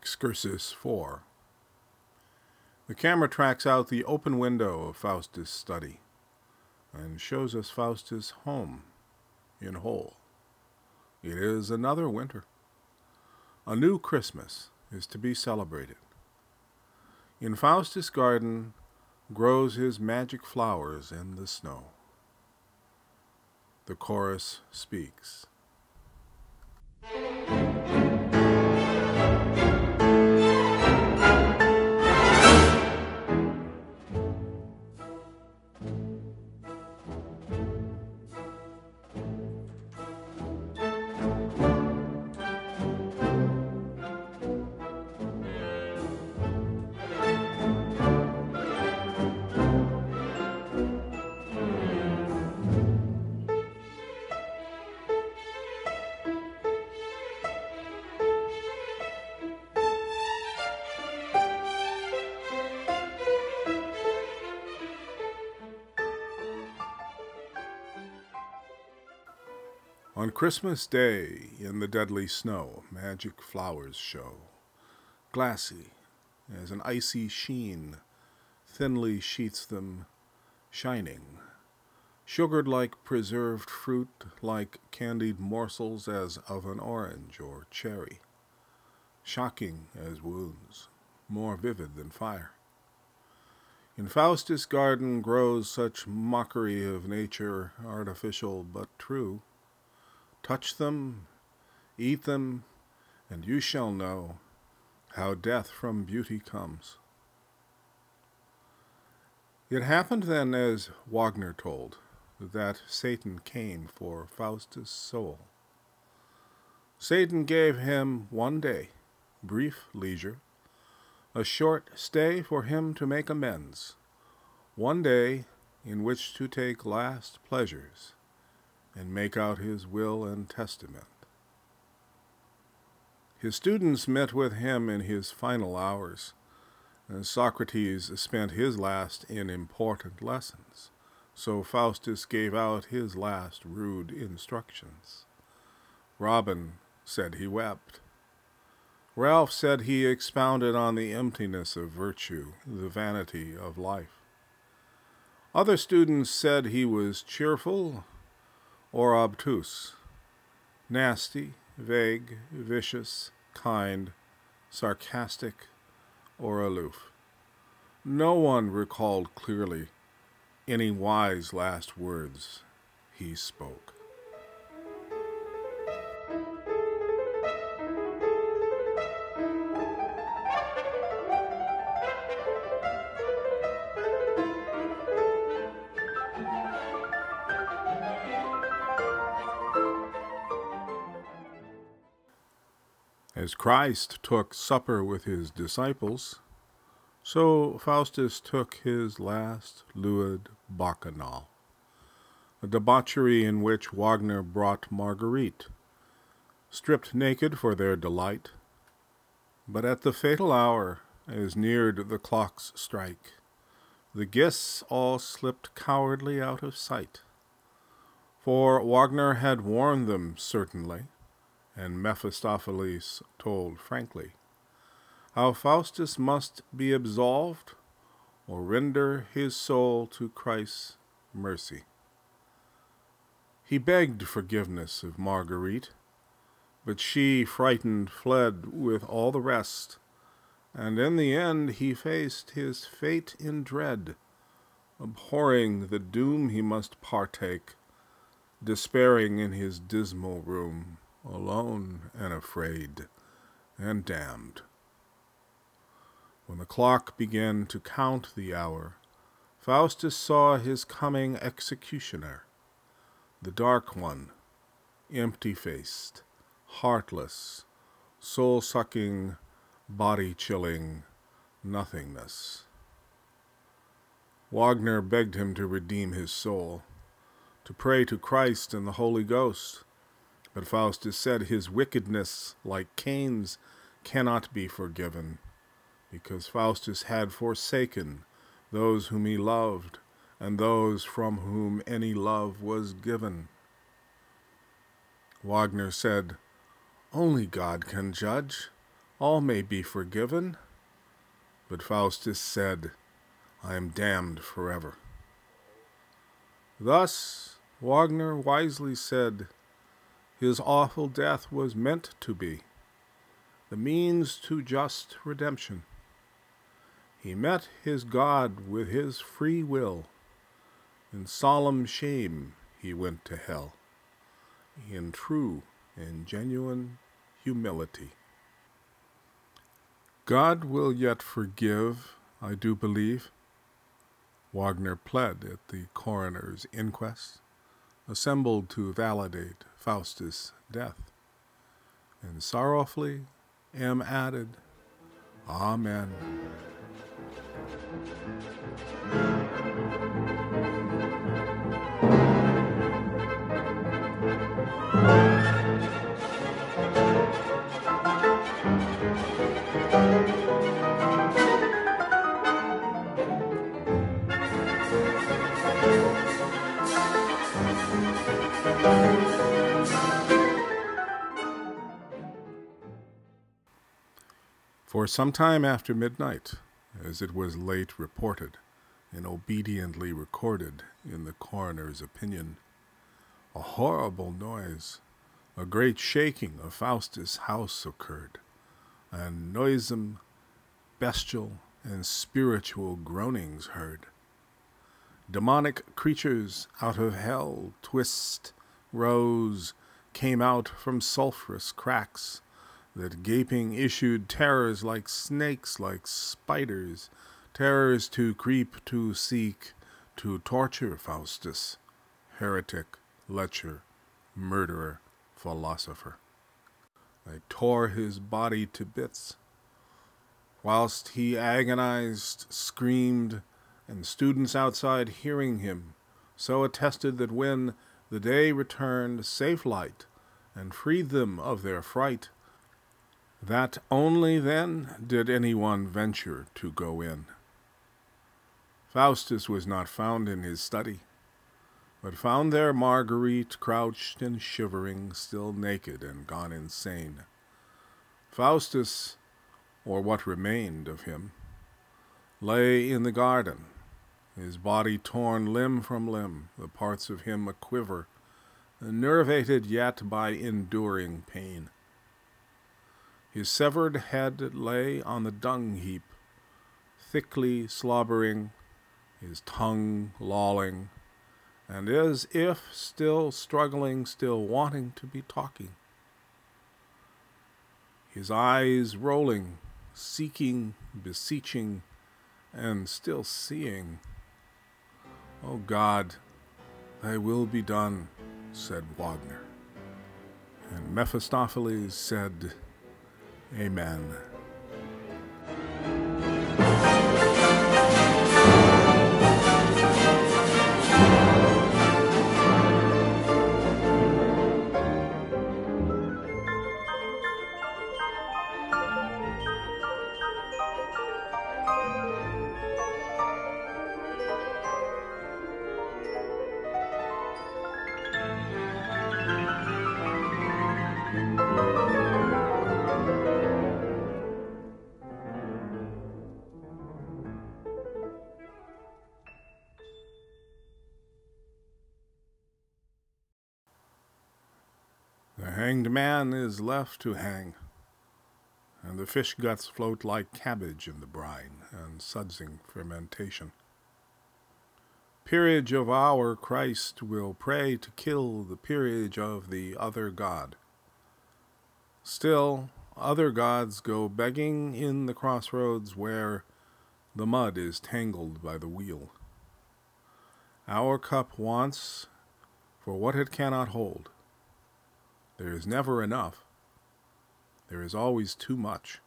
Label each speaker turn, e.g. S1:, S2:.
S1: Excursus 4. The camera tracks out the open window of Faustus' study and shows us Faustus' home in whole. It is another winter. A new Christmas is to be celebrated. In Faustus' garden grows his magic flowers in the snow. The chorus speaks. On Christmas Day, in the deadly snow, magic flowers show, glassy as an icy sheen, thinly sheets them, shining, sugared like preserved fruit, like candied morsels as of an orange or cherry, shocking as wounds, more vivid than fire. In Faustus' garden grows such mockery of nature, artificial but true Touch them, eat them, and you shall know how death from beauty comes. It happened then, as Wagner told, that Satan came for Faustus' soul. Satan gave him one day, brief leisure, a short stay for him to make amends, one day in which to take last pleasures and make out his will and testament. His students met with him in his final hours, and Socrates spent his last in important lessons, so Faustus gave out his last rude instructions. Robin said he wept. Ralph said he expounded on the emptiness of virtue, the vanity of life. Other students said he was cheerful or obtuse, nasty, vague, vicious, kind, sarcastic, or aloof. No one recalled clearly any wise last words he spoke. As Christ took supper with his disciples, so Faustus took his last luid bacchanal, a debauchery in which Wagner brought Marguerite, stripped naked for their delight. But at the fatal hour, as neared the clock's strike, the guests all slipped cowardly out of sight. For Wagner had warned them certainly, and Mephistopheles told frankly how Faustus must be absolved or render his soul to Christ's mercy. He begged forgiveness of Marguerite, but she, frightened, fled with all the rest, and in the end he faced his fate in dread, abhorring the doom he must partake, despairing in his dismal room alone and afraid and damned. When the clock began to count the hour, Faustus saw his coming executioner, the Dark One, empty faced, heartless, soul sucking, body chilling nothingness. Wagner begged him to redeem his soul, to pray to Christ and the Holy Ghost, but Faustus said his wickedness, like Cain's, cannot be forgiven, because Faustus had forsaken those whom he loved and those from whom any love was given. Wagner said, Only God can judge. all may be forgiven. But Faustus said, I am damned forever. Thus, Wagner wisely said, his awful death was meant to be the means to just redemption. He met his God with his free will. In solemn shame he went to hell, in true and genuine humility. God will yet forgive, I do believe. Wagner pled at the coroner's inquest, assembled to validate Faustus' death, and sorrowfully M added, Amen. For some time after midnight, as it was late reported and obediently recorded in the coroner's opinion, a horrible noise, a great shaking of Faustus' house occurred, and noisome, bestial, and spiritual groanings heard. Demonic creatures out of hell twist, rose, came out from sulphurous cracks, that gaping issued terrors like snakes, like spiders, terrors to creep, to seek, to torture Faustus, heretic, lecher, murderer, philosopher. They tore his body to bits. Whilst he agonized, screamed, and students outside hearing him so attested that when the day returned safe light and freed them of their fright, that only then did anyone venture to go in. Faustus was not found in his study, but found there Marguerite crouched and shivering, still naked and gone insane. Faustus, or what remained of him, lay in the garden, his body torn limb from limb, the parts of him a quiver, nervated yet by enduring pain. His severed head lay on the dung heap, thickly slobbering, his tongue lolling, and as if still struggling, still wanting to be talking. His eyes rolling, seeking, beseeching, and still seeing. O oh God, thy will be done, said Wagner. And Mephistopheles said, Amen. Hanged man is left to hang, and the fish guts float like cabbage in the brine and sudsing fermentation. Peerage of our Christ will pray to kill the peerage of the other God. Still, other gods go begging in the crossroads where the mud is tangled by the wheel. Our cup wants for what it cannot hold there is never enough. There is always too much.